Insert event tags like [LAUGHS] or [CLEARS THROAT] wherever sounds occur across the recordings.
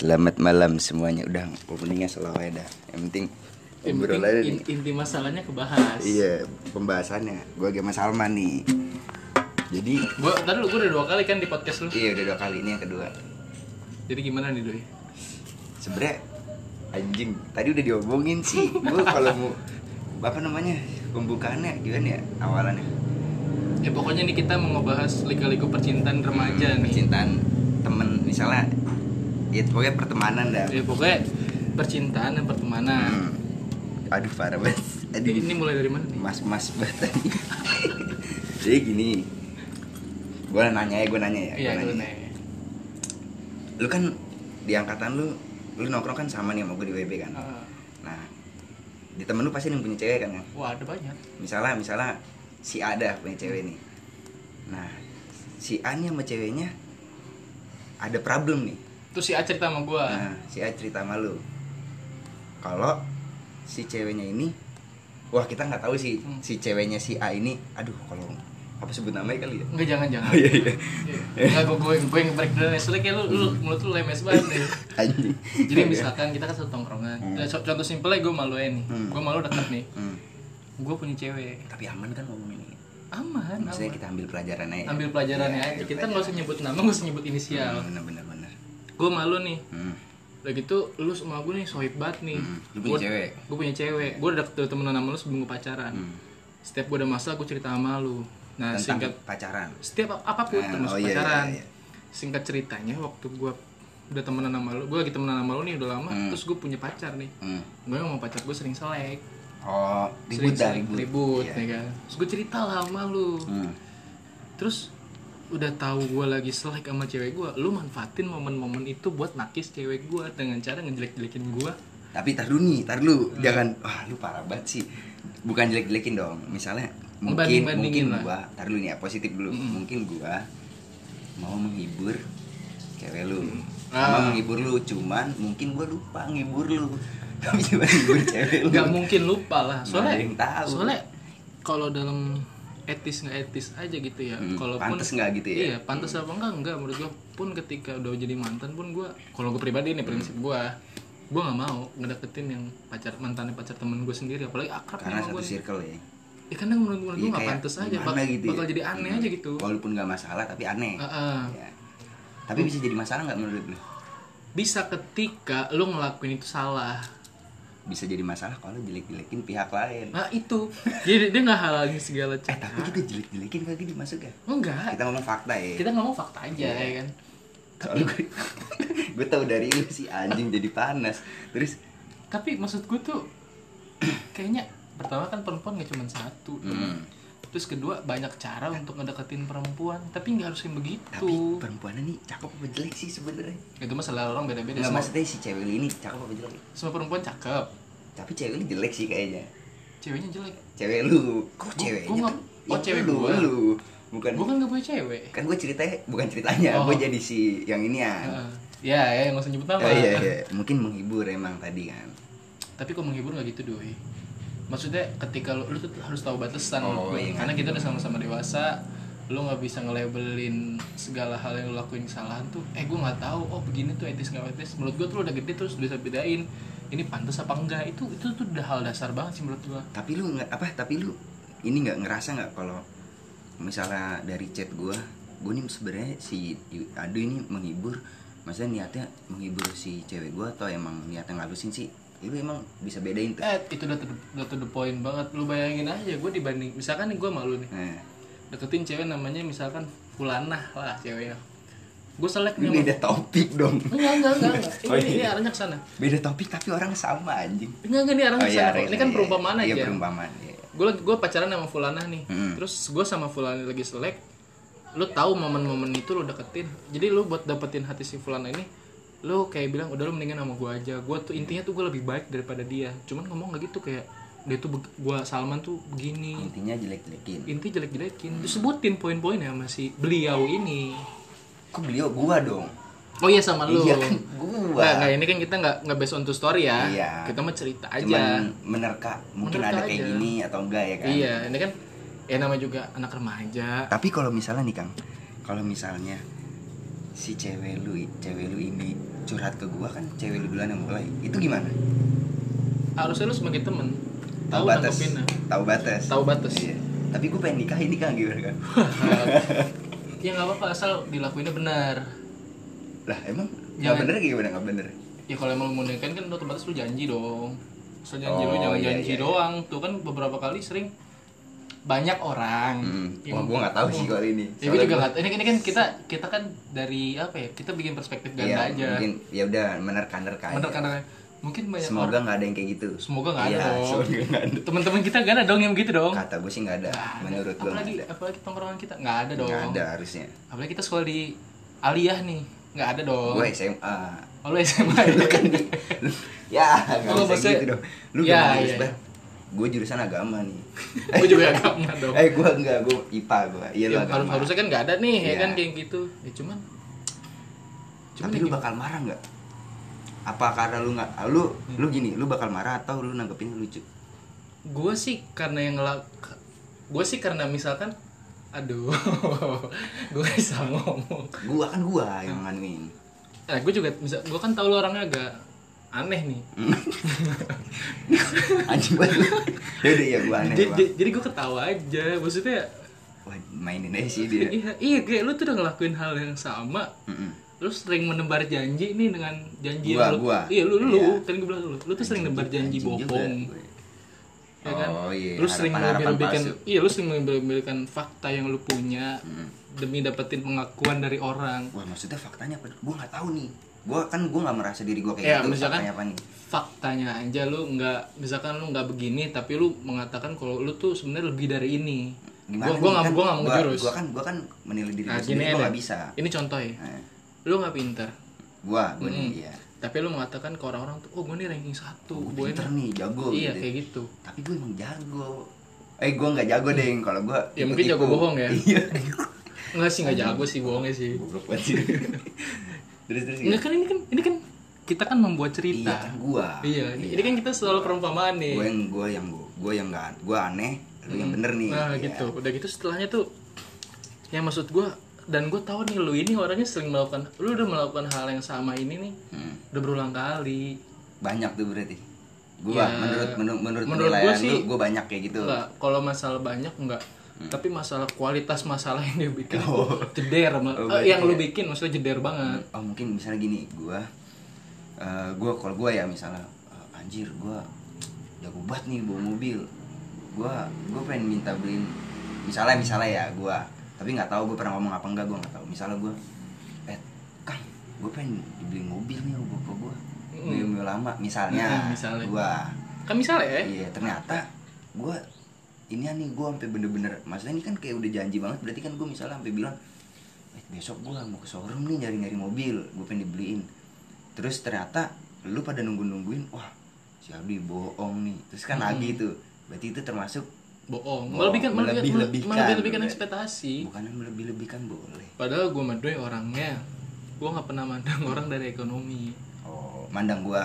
Selamat malam semuanya. Udah openingnya selalu ada. Yang penting ngobrol aja nih. inti masalahnya kebahas. Iya, pembahasannya. Gua sama Salman nih. Jadi, Gua tadi lu gua udah dua kali kan di podcast lu. iya udah dua kali ini yang kedua. Jadi gimana nih doi? Sebenernya anjing tadi udah diomongin sih. Gua [LAUGHS] kalau mau apa namanya pembukaannya gimana ya awalannya? Ya pokoknya nih kita mau ngebahas liga-liga percintaan remaja nih. Percintaan temen misalnya ya pokoknya pertemanan dah. Ya pokoknya percintaan dan pertemanan. Hmm. Aduh parah banget. Aduh. Ini mulai dari mana nih? mas mas banget [LAUGHS] jadi gini gue nanya ya gue nanya ya Iya, lu nanya. nih. lu kan di angkatan lu lu nongkrong kan sama nih sama gue di WB kan Ah, nah di temen lu pasti yang punya cewek kan ya Wah, ada banyak. misalnya misalnya si Ada punya cewek nih nah si A nih sama ceweknya ada problem nih Terus si A cerita sama gua. nah si A cerita sama lu kalau si ceweknya ini wah kita nggak tahu sih Hmm. si ceweknya si A ini aduh kalau apa sebut namanya kali ya Enggak jangan jangan. Oh, iya, iya. Enggak gua gue gue yang break dulu nih. Soalnya kayak lu, lu mulut lu lemes banget anjing Jadi [LAUGHS] misalkan kita kan satu tongkrongan. Hmm. Ya, co- Contoh simpelnya gue malu nih. Hmm. Gue malu deket nih. Hmm. Gue punya cewek. tapi aman kan ngomong ini Aman, maksudnya aman. kita ambil pelajaran aja ambil pelajarannya Iya, aja ambil kita nggak usah pelajaran. nyebut nama nggak usah nyebut inisial Hmm, bener bener bener gue malu nih hmm. udah gitu lu sama gue nih sohib banget nih Hmm, lu punya cewek? gue punya cewek gue udah deket temenan sama lu sebelum gue pacaran Hmm. setiap gue ada masalah gue cerita sama lu nah tentang singkat pacaran setiap ap- apa pun Ah, termasuk oh, iya, pacaran iya, iya. singkat ceritanya waktu gue udah temenan sama lu gue lagi temenan sama lu nih udah lama Hmm. terus gue punya pacar nih hmm. gue sama pacar gue sering selek oh ribut sering dah ribut ribut Iya. ya kan terus gue cerita lah sama lu Hmm. terus udah tahu gue lagi selek sama cewek gue lu manfaatin momen-momen itu buat nakis cewek gue dengan cara ngejelek-jelekin gue tapi tar dulu nih tar dulu Hmm. jangan wah lu parah banget sih bukan jelek jelekin dong misalnya mungkin mungkin lah. gua tar dulu nih ya positif dulu Mm-mm. mungkin gua mau menghibur cewek lu Ah. mau menghibur lu cuman mungkin gua lupa menghibur lu [LAUGHS] tapi cuma menghibur cewek lu nggak mungkin lupa lah soalnya tahu. soalnya kalau dalam etis nggak etis aja gitu ya Hmm, kalaupun pantes nggak gitu ya? iya pantas apa enggak enggak menurut gue pun ketika udah jadi mantan pun gue kalau gue pribadi nih prinsip gue gue nggak mau ngedeketin yang pacar mantannya pacar temen gue sendiri apalagi akrab karena satu gue circle ya ya karena menurut, menurut gue Iya, nggak kayak pantas aja bak- gitu ya? bakal jadi aneh Hmm. aja gitu walaupun nggak masalah tapi aneh Heeh. Ya. tapi bisa jadi masalah nggak menurut lu bisa ketika lu ngelakuin itu salah bisa jadi masalah kalau jelek jelekin pihak lain. Nah itu. Jadi dia nggak halalin segala eh cara. tapi kita jelek jelekin kagak dimasuk ya enggak. Kita ngomong fakta ya. Kita ngomong fakta aja Iya. ya kan? Soalnya gue, gue tau dari lu sih anjing jadi panas. Terus tapi maksud gue tuh kayaknya pertama kan perempuan gak cuma satu Hmm. terus kedua banyak cara untuk ngedeketin perempuan tapi nggak harus yang Tapi begitu perempuannya nih cakep apa jelek sih sebenarnya? Itu masalah orang beda-beda Nggak maksudnya si cewek ini cakep apa jelek? Semua perempuan cakep Tapi cewek lu jelek sih kayaknya. Ceweknya jelek. Cewek lu. Kok Gua- ceweknya gua tuh? oh, Ya, cewek lu, gua. lu. Bukan. Gue kan gak punya cewek. Kan gue ceritanya Bukan ceritanya Oh. Gue jadi si yang ini ya. Heeh. ya ya nggak usah nyebut nama. Oh, iya iya. [LAUGHS] Mungkin menghibur emang tadi kan. Tapi kok menghibur nggak gitu doi? Maksudnya ketika lu, lu tuh harus tahu batasan Oh, gua. iya. karena kita udah sama-sama dewasa lu nggak bisa nge-labelin segala hal yang lu lakuin kesalahan tuh eh gue nggak tahu. Oh begini tuh etis nggak etis. Menurut gue tuh lu udah gede terus bisa bedain ini pantas apa enggak? Itu itu tuh udah hal dasar banget sih menurut gue Tapi lu nggak apa Tapi lu Ini nggak ngerasa nggak kalau Misalnya dari chat gue Gue nih sebenarnya si Adu ini menghibur Maksudnya niatnya menghibur si cewek gue Atau emang niatnya ngalusin sih? Lu emang bisa bedain tuh. Eh itu udah to, the- udah to the point banget. Lu bayangin aja gue dibanding misalkan nih gue malu nih. Nah, deketin cewek namanya misalkan Fulanah lah ceweknya gue selek ini nih beda topik dong. Enggak enggak enggak, enggak. ini, Oh, ini iya. arahnya ke sana. Beda topik tapi orang sama anjing. Enggak enggak ini arahnya ke sana kok. iya, ini kan iya, perumpamaan iya, aja. Iya perumpamaan iya. gue gue pacaran sama Fulana nih. Hmm. terus gue sama Fulana lagi selek lu tahu momen-momen itu lu deketin. Jadi lu buat dapetin hati si Fulana ini lu kayak bilang udah lu mendingan sama gue aja. Gue tuh intinya tuh gue lebih baik daripada dia. Cuman ngomong nggak gitu kayak dia tuh gua Salman tuh begini. Intinya jelek-jelekin. Inti jelek-jelekin. Disebutin poin-poinnya sama si beliau ini Kok beliau gua dong? Oh iya sama lu. Iya kan gua. Nggak, nggak, ini kan kita nggak nggak based on to story ya. Iya. kita mah cerita aja. Cuman menerka Mungkin Menerka ada kayak aja. gini atau enggak ya kan? Iya ini kan ya namanya juga anak remaja. Tapi kalau misalnya nih Kang, kalau misalnya si cewek lu, cewek lu ini curhat ke gua kan cewek lu duluan yang mulai itu gimana? Harusnya lu sebagai temen. Tahu batas. tahu batas. Tahu batas. iya. tapi gue pengen nikah ini kan gimana kan [LAUGHS] [LAUGHS] ya nggak apa-apa asal dilakuinnya benar lah emang nggak Jangan. bener gimana nggak bener ya kalau emang lu mau nikahin kan otomatis lu janji dong so janji lu Oh, jangan iya, janji iya, iya. doang tuh kan beberapa kali sering banyak orang Hmm. yang- Wah, nggak tahu sih kalau ini. ya gue juga gua- nggak ini, ini kan kita kita kan dari apa ya kita bikin perspektif ganda Iya, aja mungkin ya udah menerka-nerka aja. Mungkin banyak semoga nggak ada yang kayak gitu. Semoga nggak Iya, ada dong. semoga nggak ada. Teman-teman kita gak ada dong yang begitu dong. Kata gue sih nggak ada. Ada. menurut gue apalagi ada. apalagi tongkrongan kita. Nggak ada dong. nggak ada harusnya. Apalagi kita sekolah di aliyah nih. Nggak ada dong. Gue SMA oh lu SMA lu kan di ya nggak Oh, bisa gitu dong. Lu Ya, gak iya, iya. gue jurusan agama nih. [LAUGHS] Gue juga agama dong. Eh gue enggak gue IPA gue iya Ya, agama. harusnya kan nggak ada nih ya Iya. kan kayak gitu. Ya cuman cuman tapi ya lu gimana? bakal marah nggak apa karena lu nggak lu Hmm. lu gini lu bakal marah atau lu nanggepin lucu gue sih karena yang ngelak gue sih karena misalkan aduh [LAUGHS] gue bisa ngomong gua kan gua yang nganuin nah gue juga bisa gue kan tau lu orangnya agak aneh nih [LAUGHS] anjing banget lu. ya udah ya gua aneh jadi, Bang. jadi, jadi gue ketawa aja maksudnya Wah, mainin aja sih dia iya iya kayak lu tuh udah ngelakuin hal yang sama Mm-mm. Lu sering menebar janji nih dengan janji Gua, yang lu gua. iya lu lu Iya. kan gue bilang lu lu tuh sering nebar janji bohong ya kan Oh, iya, lu sering memberikan iya lu sering memberikan fakta yang lu punya Mm. demi dapetin pengakuan dari orang Wah maksudnya faktanya apa? Gue nggak tahu nih. Gue kan gue nggak merasa diri gue kayak Ya, gitu. misalkan- faktanya apa nih? faktanya aja lu nggak misalkan lu nggak begini tapi lu mengatakan kalau lu tuh sebenarnya lebih dari ini Gimana gua gua nggak Kan gua nggak mau gua- ngejurus Gua kan gue kan menilai diri nah sendiri. Gue aja nggak bisa. ini contoh ya Nah, lu nggak pinter gue gue nih Mm. iya. tapi lu mengatakan ke orang-orang tuh oh gue nih ranking satu Gue gue pinter nih, jago. iya gitu. kayak gitu Tapi gue emang jago. Eh gue nggak jago deh. Kalau gue Ya, mungkin jago bohong ya. Iya. Enggak sih nggak jago sih bohongnya sih Goblok banget sih. [LAUGHS] terus terus. Enggak kan ini kan ini kan kita kan membuat cerita Iya kan gue. Iya, ini- ini kan kita selalu perumpamaan nih Gue yang gue yang gue yang nggak gue aneh. Lu yang bener nih. Nah Iya. gitu, udah gitu setelahnya tuh Yang maksud gue Dan gue tahu nih lu ini orangnya sering melakukan Lu udah melakukan hal yang sama ini nih Hmm. Udah berulang kali Banyak tuh berarti. Gue Ya, menurut menurut menurut, menurut penilaian gua sih- gue banyak kayak gitu. Enggak, kalau masalah banyak enggak Tapi masalah kualitas masalah yang dia bikin Hmm. Oh. jeder Oh, berarti Yang lu ya. bikin maksudnya jeder banget oh mungkin misalnya gini gue uh, gue kalau gue ya misalnya uh, anjir gue jago banget nih bawa mobil gue gue pengen minta beliin misalnya misalnya ya gue tapi nggak tahu gue pernah ngomong apa enggak gue nggak tahu. Misalnya gue eh kang gue pengen dibeliin mobil nih bapak gue mobil mobil lama misalnya. Mm, misalnya. gue Kan misalnya ya? Iya ternyata gue ini nih gue sampai bener-bener maksudnya ini kan kayak udah janji banget berarti kan gue misalnya sampai bilang eh, besok gue mau ke showroom nih nyari-nyari mobil gue pengen dibeliin. Terus ternyata lu pada nunggu-nungguin wah si Aldi bohong nih. Terus kan Hmm. lagi tuh. Berarti itu termasuk bohong. Melebihkan melebihkan melebih-lebihkan, melebih-lebihkan boleh. ekspektasi. bukan melebih-lebihkan boleh. Padahal gue madoy orangnya gue nggak pernah mandang orang dari ekonomi. Oh mandang gue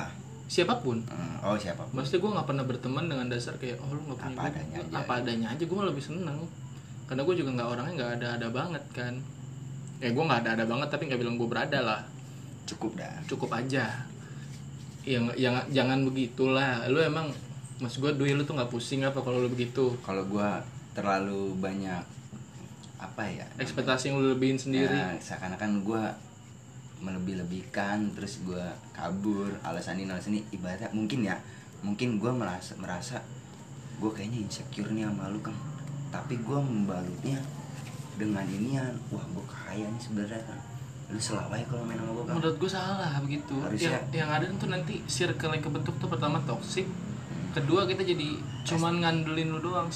siapa pun. Hmm, oh siapa maksudnya gue nggak pernah berteman dengan dasar kayak oh lu nggak punya Apa duit. adanya aja. apa adanya aja gue lebih seneng. Karena gue juga nggak orangnya nggak ada ada banget kan. Ya gue nggak ada ada banget tapi nggak bilang gue berada lah. Cukup dah. Cukup aja. Yang yang jangan begitulah. Lu emang mas gue duit lu tuh nggak pusing apa kalau lu begitu? Kalau gue terlalu banyak apa ya ekspektasi yang lu lebihin sendiri. Ya, seakan-akan gue melebih-lebihkan terus gue kabur alasan ini alasan ini. Ibaratnya mungkin ya mungkin gue merasa merasa gue kayaknya insecure nih sama lu kan tapi gue membalutnya dengan inian wah gue kaya nih sebenarnya kan lu selawai kalau main sama gue kan menurut gue salah begitu. Harusnya- yang yang ada tuh nanti circle yang kebentuk tuh pertama toxic. Kedua kita jadi cuman ngandelin lu doang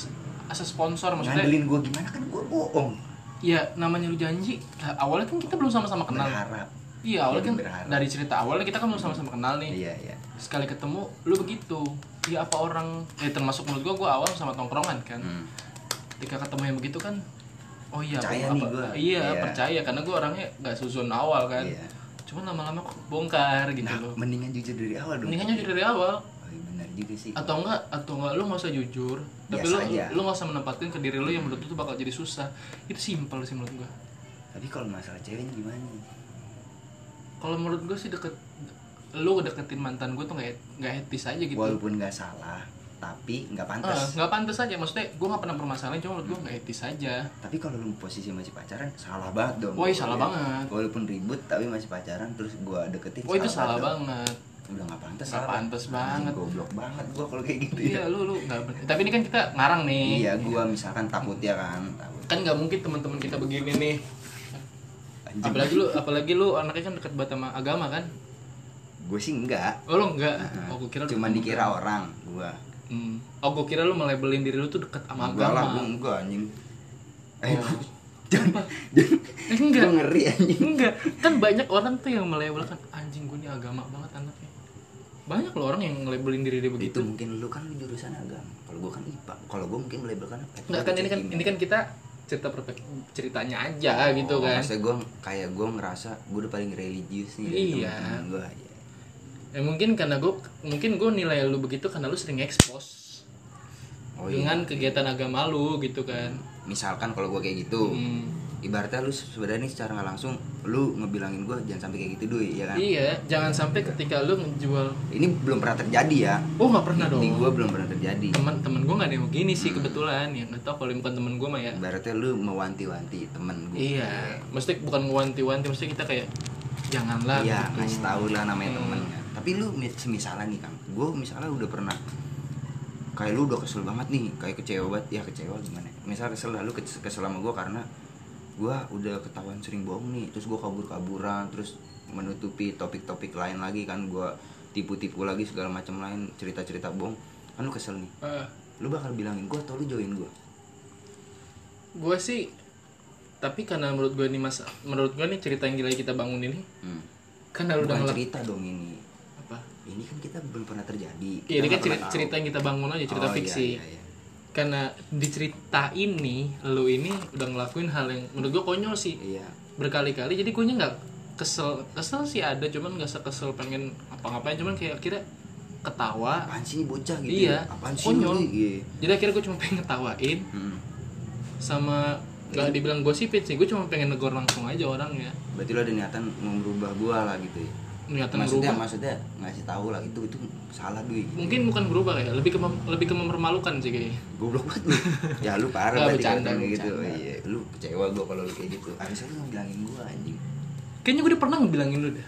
asa sponsor maksudnya ngandelin gue gimana? Kan gue bohong. Ya namanya lu janji. Nah, awalnya kan kita belum sama-sama kenal. Berharap. Iya awalnya kan berharap. dari cerita awalnya kita kan belum sama-sama kenal nih. Iya iya. Sekali ketemu lu begitu. Ya apa orang? Ya termasuk menurut gua gua awal sama tongkrongan kan. Hmm. ketika ketemu yang begitu kan oh iya Percaya apa, nih gua. iya, Iya. percaya. Karena gua orangnya gak susun awal kan. Iya. Cuman lama-lama kok bongkar gitu nah loh. mendingan jujur dari awal dong. Mendingan jujur dari awal juga sih atau enggak atau enggak lu nggak usah jujur. Tapi Biasa lu aja. lu nggak usah menempatin ke diri lu yang menurut lu tuh bakal jadi susah. Itu simpel sih menurut gua. Tapi kalau masalah ceweknya gimana kalau menurut gue sih deket lu deketin mantan gue tuh nggak nggak etis aja gitu. Walaupun nggak salah tapi nggak Ah, pantas. nggak pantas aja. Maksudnya gue nggak pernah permasalahan cuma menurut gue nggak etis aja. Tapi kalau lu posisi masih pacaran salah banget dong. Woi, salah Ya. banget. walaupun ribut tapi masih pacaran terus gua deketin oh itu salah banget udah nggak pantas Nggak pantas banget. goblok banget gua kalau kayak gitu iya lu lu nggak tapi ini kan kita ngarang nih. Iya gua misalkan takut ya kan takut. Kan nggak mungkin teman-teman kita begini nih. Anjing. apalagi lu apalagi lu anaknya kan dekat banget sama agama kan? Gue sih enggak oh lu enggak oh gue kira cuman lu- dikira orang gua. Hmm. oh gue kira lu melabelin diri lu tuh dekat sama enggak lah agama. gua enggak anjing. Eh Oh. [LAUGHS] jangan jangan. Enggak. Gua ngeri anjing. Enggak. Kan banyak orang tuh yang melabelkan anjing gue ini agama banget banyak loh orang yang ngelabelin diri dia itu begitu mungkin lu kan jurusan agama kalau gua kan IPA kalau gua mungkin melabelkan apa enggak kan ini kan ini kan kita cerita perfect ceritanya aja gitu kan maksudnya gue kayak gue ngerasa gue udah paling religius nih Iya. teman-teman gua ya. ya mungkin karena gue mungkin gue nilai lu begitu karena lu sering expose Oh, iya. dengan kegiatan agama lu gitu kan misalkan kalau gue kayak gitu Hmm. Ibaratnya lu sebenarnya nih secara nggak langsung lu ngebilangin gue jangan sampai kayak gitu doi ya kan? Iya jangan sampai ketika lu ngejual. Ini belum pernah terjadi ya. Oh nggak pernah dong. di gue belum pernah terjadi. Teman-teman gue nggak ada yang begini sih kebetulan. Ya nggak tahu kalau bukan temen gue mah ya. Ibaratnya lu mewanti-wanti temen gue iya mesti bukan wanti-wanti mesti kita kayak janganlah iya gitu. ngasih tahu lah namanya Hmm. temen. Tapi lu mis- misalnya nih kang. Gue misalnya udah pernah kayak lu udah kesel banget nih kayak kecewa banget. Ya kecewa gimana? Misalnya kesel lah lu ke- kesel sama gue karena gue udah ketahuan sering bohong nih. Terus gue kabur-kaburan terus menutupi topik-topik lain lagi kan gue tipu-tipu lagi segala macam lain cerita-cerita bohong. Kan lu kesel nih. Eh, lu bakal bilangin gue atau lu jauhin gue gue sih tapi karena menurut gue ini mas menurut gue nih cerita yang gila kita bangun ini hmm. karena lu udah cerita dong ini. Apa? Ini kan kita belum pernah terjadi. Iya, ini kan cerita, tahu. cerita yang kita bangun aja cerita Oh, iya, fiksi. iya, iya. Karena di cerita ini lu ini udah ngelakuin hal yang menurut gue konyol sih. Iya. Berkali-kali jadi gue nggak kesel. Kesel sih ada cuman nggak sekesel pengen apa-ngapain cuman kayak kira ketawa. Apaan sih bocah gitu Iya, ya? apaan sih konyol. Iya. jadi akhirnya gue cuma pengen ngetawain. Hmm. sama nggak dibilang gosipin sih gue cuma pengen negor langsung aja orangnya. Berarti lo ada niatan mau merubah gua lah gitu ya niatan maksudnya berubah. maksudnya ngasih tahu lah itu itu salah duit mungkin bukan berubah kayak lebih ke lebih ke mempermalukan sih kayaknya. Goblok banget lu [LAUGHS] ya lu parah berarti bercanda, gitu. bercanda. iya lu kecewa gua kalau lu kayak gitu. Harusnya lu bilangin gua anjing. Kayaknya gue udah pernah ngebilangin lu deh.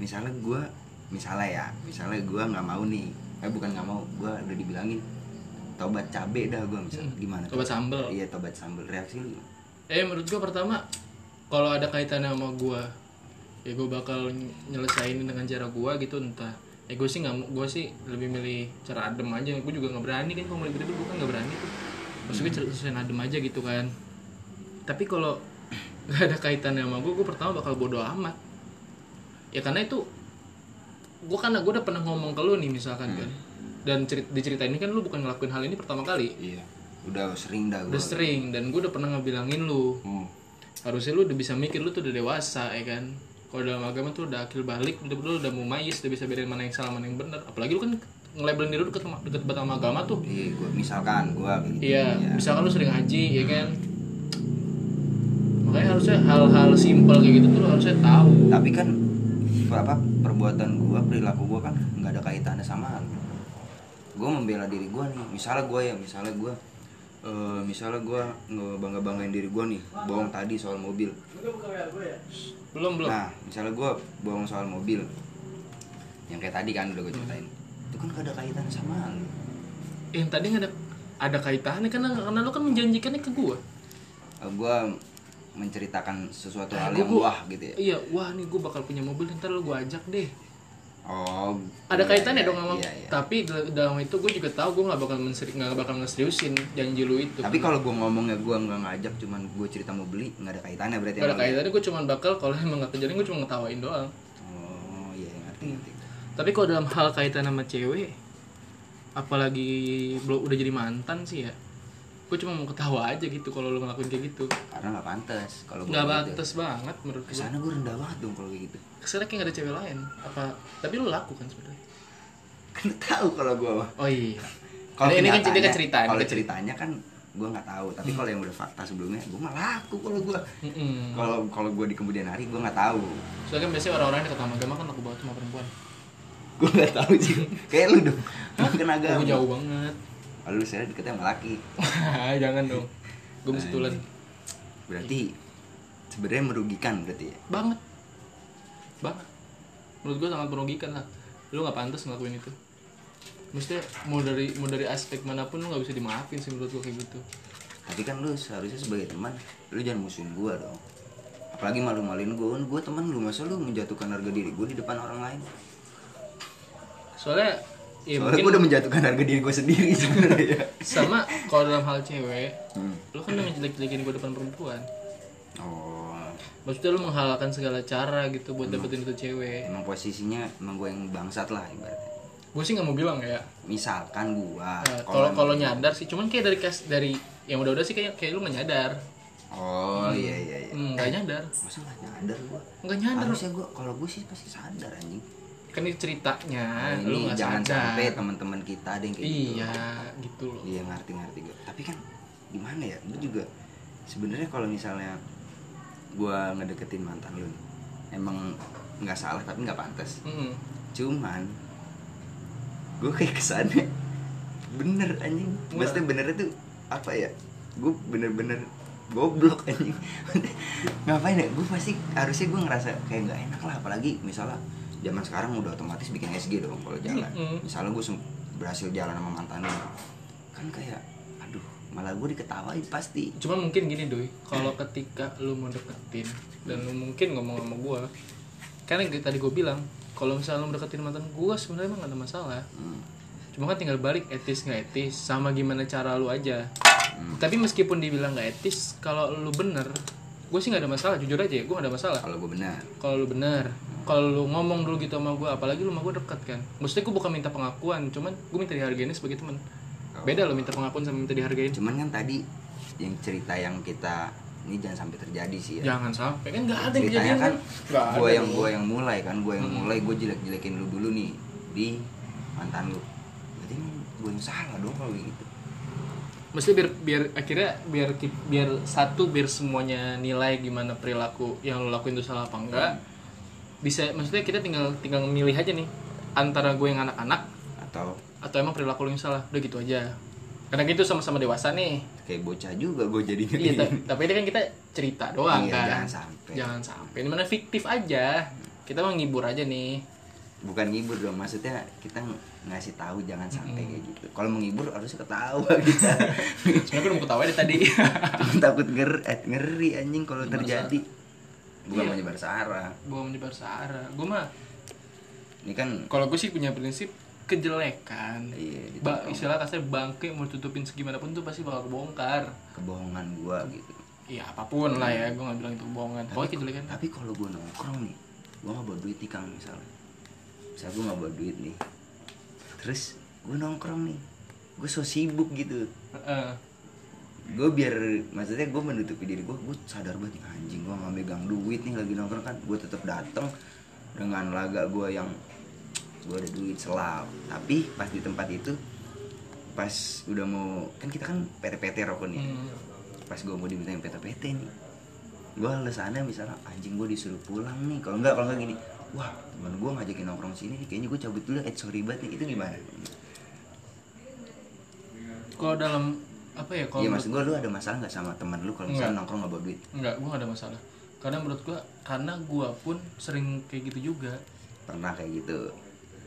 Misalnya gua misalnya ya misalnya gua nggak mau nih. Eh bukan nggak mau gua udah dibilangin. Tobat cabe dah gua misalnya Hmm, gimana tobat sambel. iya tobat sambel. Reaksi lu eh menurut gue pertama kalau ada kaitannya sama gue ya gue bakal nyelesainin dengan cara gue gitu entah. Eh gue sih nggak gue sih lebih milih cara adem aja. Gue juga nggak berani kan kalau mau ribet gue kan nggak berani tuh. Maksudnya cara selesai adem aja gitu kan. Tapi kalau [CLEARS THROAT] nggak ada kaitannya sama gue gue pertama bakal bodoh amat. Ya karena itu gue karena gue udah pernah ngomong ke lu nih misalkan kan. Dan cerit di cerita ini kan lu bukan ngelakuin hal ini pertama kali. Iya. Udah sering dah gua. Udah sering dan gue udah pernah ngebilangin lu. Hmm. harusnya lu udah bisa mikir lu tuh udah dewasa ya kan kalau dalam agama tuh udah akil balik udah lu udah mau mayis udah bisa bedain mana yang salah mana yang benar. Apalagi lu kan ngelabelin diri lu deket deket banget sama agama tuh. Iya gua misalkan gua gitu. Iya ya. misalkan lu sering haji ya kan? Makanya harusnya hal-hal simpel kayak gitu tuh lu harusnya tahu. Tapi kan apa perbuatan gua perilaku gua kan nggak ada kaitannya sama lu gua membela diri gua nih. Misalnya gua ya misalnya gua eh, misalnya gua ngebangga banggain diri gua nih bohong tadi soal mobil. Belum belum. Nah misalnya gua bohong soal mobil yang kayak tadi kan udah gua ceritain. Itu kan gak ada kaitannya sama lu. Yang tadi nggak ada ada kaitannya karena karena lu kan menjanjikannya ke gua. Eh, gua menceritakan sesuatu Ah, hal yang gua- wah gitu ya. Iya wah nih gua bakal punya mobil ntar lu gua ajak deh oh ada iya, kaitannya iya, dong sama iya, iya. tapi dal- dalam itu gue juga tahu gue nggak bakal menseri nggak bakal ngeseriusin janji lu itu tapi kalau gua ngomongnya gua nggak ngajak cuman gua cerita mau beli nggak ada kaitannya berarti Gak ada lu. kaitannya gue cuma bakal kalau [LAUGHS] emang nggak kejadian gue cuma ngetawain doang oh iya ngerti Hmm. ngerti tapi kalau dalam hal kaitan sama cewek apalagi belum udah jadi mantan sih ya gue cuma mau ketawa aja gitu kalau lu ngelakuin kayak gitu. Karena nggak pantas kalau nggak gitu. batas banget menurut gue ke sana gue rendah banget dong kalau kayak gitu. Kesannya kayak gak ada cewek lain. Apa tapi lu laku kan sebenarnya? Kan tahu kalau gue oh iya. Kalau ini, kan kan cerita kalau kan cerita. ceritanya kan gue nggak tahu. Hmm. tapi kalau yang udah fakta sebelumnya gue mah laku kalau gue kalau kalau gue di kemudian hari gue nggak tahu. Soalnya kan biasanya orang-orang yang dekat sama agama kan aku banget sama perempuan. Gue nggak tahu sih. [LAUGHS] Kayak lu dong. Agama. Aku jauh banget Oh, lu saya deketnya sama laki. [LAUGHS] Jangan dong. Gue mesti tulen. Berarti sebenarnya merugikan berarti ya? Banget. Banget. Menurut gue sangat merugikan lah. Lu nggak pantas ngelakuin itu. Maksudnya mau dari mau dari aspek mana pun lu nggak bisa dimaafin sih menurut gue kayak gitu. Tapi kan lu seharusnya sebagai teman lu jangan musuhin gue dong. Apalagi malu-maluin gue gue teman lu masa lu menjatuhkan harga diri gue di depan orang lain? Soalnya ya soalnya mungkin gue udah menjatuhkan harga diri gue sendiri [LAUGHS] sebenarnya. Sama kalau dalam hal cewek Hmm. lu kan udah menjelek-jelekin gue depan perempuan. Oh. Maksudnya lu menghalalkan segala cara gitu buat dapetin itu cewek. emang posisinya emang gue yang bangsat lah ibaratnya. Gue sih nggak mau bilang ya misalkan gua Nah, kalau kalau nyadar sih cuman kayak dari kas dari yang udah-udah sih kayak kayak lu nggak nyadar. Oh iya iya iya. Hmm, nggak nyadar. masa nggak nyadar gua? Nggak nyadar. Harusnya gua kalau gua sih pasti sadar anjing kan ini ceritanya Nah, lu ini nggak jangan sadar. sampai teman-teman kita ada yang kayak gitu. Iya gitu loh. Iya ngerti-ngerti gua. Tapi kan gimana ya gua juga sebenarnya kalau misalnya gua ngedeketin mantan lu emang nggak salah tapi nggak pantas. Mm-mm. cuman gue kayak kesannya bener anjing. Maksudnya benernya tuh apa ya gue bener-bener goblok anjing. [LAUGHS] Ngapain ya gue pasti harusnya gue ngerasa kayak nggak enak lah apalagi misalnya zaman sekarang udah otomatis bikin SG dong kalau jalan. Mm-mm. misalnya gue berhasil jalan sama mantan lu kan kayak aduh malah gue diketawain pasti. Cuman mungkin gini doi kalau ketika lu mau deketin dan lu mungkin ngomong sama gua karena tadi gue bilang kalau misalnya lu deketin mantan gua sebenarnya emang gak ada masalah. Hmm. cuma kan tinggal balik etis nggak etis sama gimana cara lu aja. Hmm. tapi meskipun dibilang nggak etis kalau lu bener gue sih nggak ada masalah jujur aja ya gue gak ada masalah. Kalau gue benar kalau lu bener kalau lu ngomong dulu gitu sama gue apalagi lu sama gue dekat kan. Maksudnya gue bukan minta pengakuan cuman gue minta dihargain sebagai teman beda lo minta pengakuan sama minta dihargain. Cuman kan tadi yang cerita yang kita ini jangan sampai terjadi sih ya. Jangan sampai. Kan nggak ada yang ceritanya kejadian kan nggak gue yang gue yang mulai kan gue yang Hmm. mulai gue jelek jelekin lu dulu nih di mantan lu. Berarti gue yang salah dong kalau gitu. Mesti biar biar akhirnya biar biar satu biar semuanya nilai gimana perilaku yang lo lakuin itu salah apa enggak bisa maksudnya kita tinggal tinggal milih aja nih antara gue yang anak-anak atau? atau emang perilaku lo yang salah. Udah gitu aja. Karena gitu sama-sama dewasa nih. Kayak bocah juga gue jadi iya ta- tapi ini kan kita cerita doang Iya, kan. jangan sampai. jangan sampai. Ini mana fiktif aja. Kita mau ngibur aja nih. Bukan ngibur dong maksudnya kita ng- ngasih tahu jangan sampai Hmm. kayak gitu. Kalau menghibur harusnya ketawa kita [LAUGHS] sebenarnya gue udah mau ketawa deh tadi. Takut nger eh, ngeri anjing kalau terjadi bukan Iya. menyebar sara gue menyebar sara gue mah ini kan kalau gue sih punya prinsip kejelekan. Iya ba istilah kasarnya bangke mau tutupin segimanapun tuh pasti bakal kebongkar. Kebohongan gue gitu. Ya apa pun lah ya gue nggak bilang itu kebohongan. Pokoknya kejelekan. tapi kalau gue nongkrong nih gue nggak bawa duit nih kang misalnya. Misalnya gue nggak bawa duit nih. Terus gue nongkrong nih. Gue so sibuk gitu. Heeh. Gue biar maksudnya gue menutupi diri gue gue sadar banget nih, anjing gue nggak megang duit nih lagi nongkrong kan gue tetap datang dengan laga gue yang gue ada duit selap. Tapi pas di tempat itu pas udah mau kan kita kan PT-PT rokok nih Hmm. pas gue mau dimintain PT-PT nih gue alasannya misalnya anjing gue disuruh pulang nih. Kalau enggak kalau enggak gini wah temen gue ngajakin nongkrong sini nih kayaknya gue cabut dulu. Eh sorry banget nih itu gimana? Kalau dalam apa ya kalau iya maksud gue lu ada masalah nggak sama teman lu kalau misalnya nongkrong nggak bawa duit Enggak, gue gak ada masalah. Karena menurut gue, karena gue pun sering kayak gitu juga. pernah kayak gitu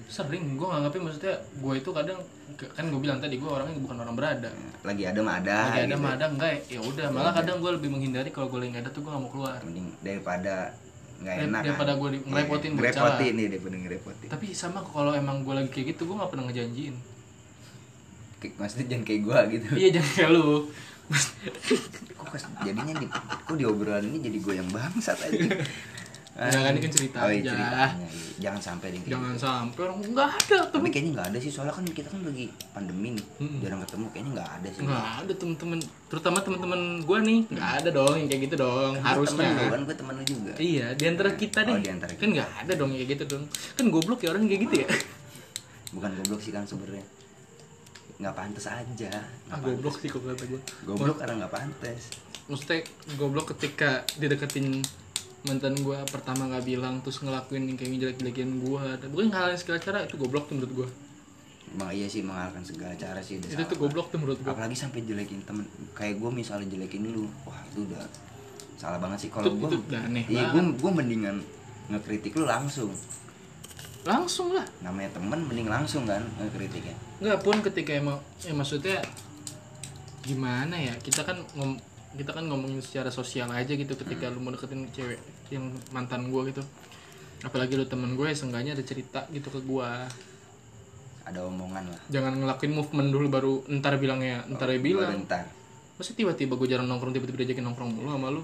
Sering, gue nganggapnya maksudnya gue itu kadang kan gue bilang tadi gue orangnya bukan orang berada. lagi ada mah ada Lagi ada gitu. mah ada enggak ya udah malah kadang gue lebih menghindari kalau gue lagi nggak ada tuh gue gak mau keluar. mending daripada nggak enak daripada kan. Iya, ngerepotin bocah ngerepotin nih daripada ngerepotin Tapi sama kalau emang gue lagi kayak gitu gue gak pernah ngejanjiin. Maksudnya jangan kayak gua gitu iya jangan kayak lu. [LAUGHS] kok jadinya di kok di obrolan ini jadi gue yang bangsat aja [LAUGHS] Ya kan, ini kan cerita oh, iya, aja. ceritanya, iya. jangan sampai deh jangan gitu. sampai orang nggak ada tapi temen. kayaknya nggak ada sih soalnya kan kita kan lagi pandemi nih Mm-mm. jarang ketemu kayaknya nggak ada sih Nggak ada temen-temen, terutama temen-temen gue nih nggak ada dong yang kayak gitu dong. Kan gua Harusnya. temen lu, kan gue temen lu juga Iya, di antara kita Oh, deh. di antara Kan kita. nggak ada dong kayak gitu dong. Kan goblok ya orang kayak gitu ya. bukan goblok sih kan sebenarnya nggak pantas aja ah nggak goblok pantas. sih kok kata gue goblok karena nggak pantas. Maksudnya goblok ketika dideketin mantan gue pertama nggak bilang terus ngelakuin yang kayak ngejelek-jelekin gue bukan ngalahin segala cara itu goblok tuh menurut gue emang iya sih mengalahkan segala cara sih itu salah. tuh goblok tuh menurut gue apalagi sampai jelekin temen kayak gue misalnya jelekin lu wah itu udah salah banget sih. Kalau gue iya gue gue mendingan ngekritik lu langsung langsung lah namanya temen mending langsung kan ngekritiknya nggak pun ketika emang ya maksudnya gimana ya kita kan ngom kita kan ngomongin secara sosial aja gitu ketika lu mau deketin cewek yang mantan gue gitu apalagi lu temen gue seenggaknya ada cerita gitu ke gue ada omongan lah jangan ngelakuin movement dulu baru ntar bilangnya ntar ya Baru bilang ntar Masa tiba-tiba gue jarang nongkrong tiba-tiba diajakin nongkrong mulu sama lu?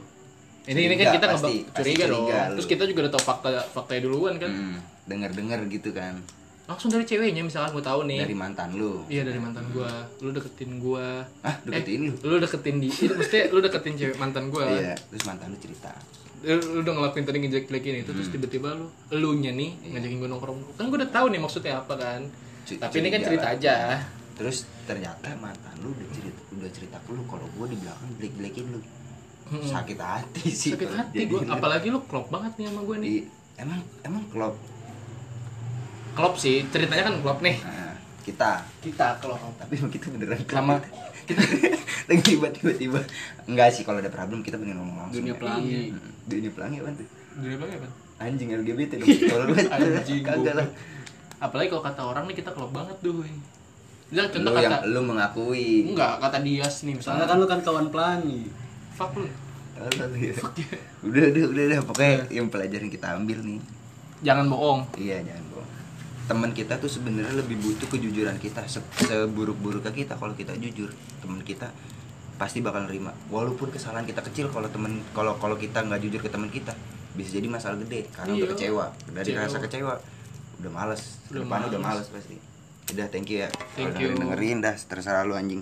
Ini ini kan Curiga, kita ngebak pasti- pasti curiga dong. curiga lu. Terus kita juga udah tau fakta faktanya duluan kan. hmm, denger gitu kan Langsung dari ceweknya misalkan gue tahu nih. dari mantan lu Iya dari mantan gue. Lu deketin gue. ah deketin lu Lu deketin di. Itu mesti lu deketin cewek mantan gue. iya terus mantan lu cerita Lu, udah ngelakuin tadi ngejelek-jelekin itu terus tiba-tiba lu elunya nih ngajakin gue nongkrong. Kan gue udah tahu nih maksudnya apa kan. Cu- Tapi ini kan cerita aja. terus ternyata mantan lu udah cerita udah cerita ke lu kalau gue di belakang jelek jelekin lu Hmm. sakit hati sih Sakit hati gue. Apalagi lu klop banget nih sama gue nih. di emang emang klub Klop sih. Ceritanya kan klop nih. nah, kita Kita klop. tapi kita beneran klub. Sama kita tiba tiba tiba enggak sih kalau ada problem kita mending ngomong langsung Dunia ya. pelangi. Mm, dunia pelangi apa tuh Dunia bang apa? anjing LGBT dong kalau lu Anjing, kagak lah. Apalagi kalau kata orang nih kita klop banget tuh. Dia lu contoh yang kata lu mengakui enggak kata Dias nih Soalnya misalnya kan lu kan kawan pelangi. fuck lu. Alah, lu ya. udah udah udah udah pokoknya yang pelajaran kita ambil nih Jangan bohong. iya jangan teman kita tuh sebenarnya lebih butuh kejujuran kita Se- seburuk-buruknya kita. Kalau kita jujur teman kita pasti bakal nerima. Walaupun kesalahan kita kecil kalau temen kalau kalau kita nggak jujur ke teman kita bisa jadi masalah gede. Karena udah Iya. kecewa. Dari Kecewa. rasa kecewa. udah males. Udah depan udah males. males pasti. Udah thank you ya. Thank dengerin you. dengerin dah. Terserah lu anjing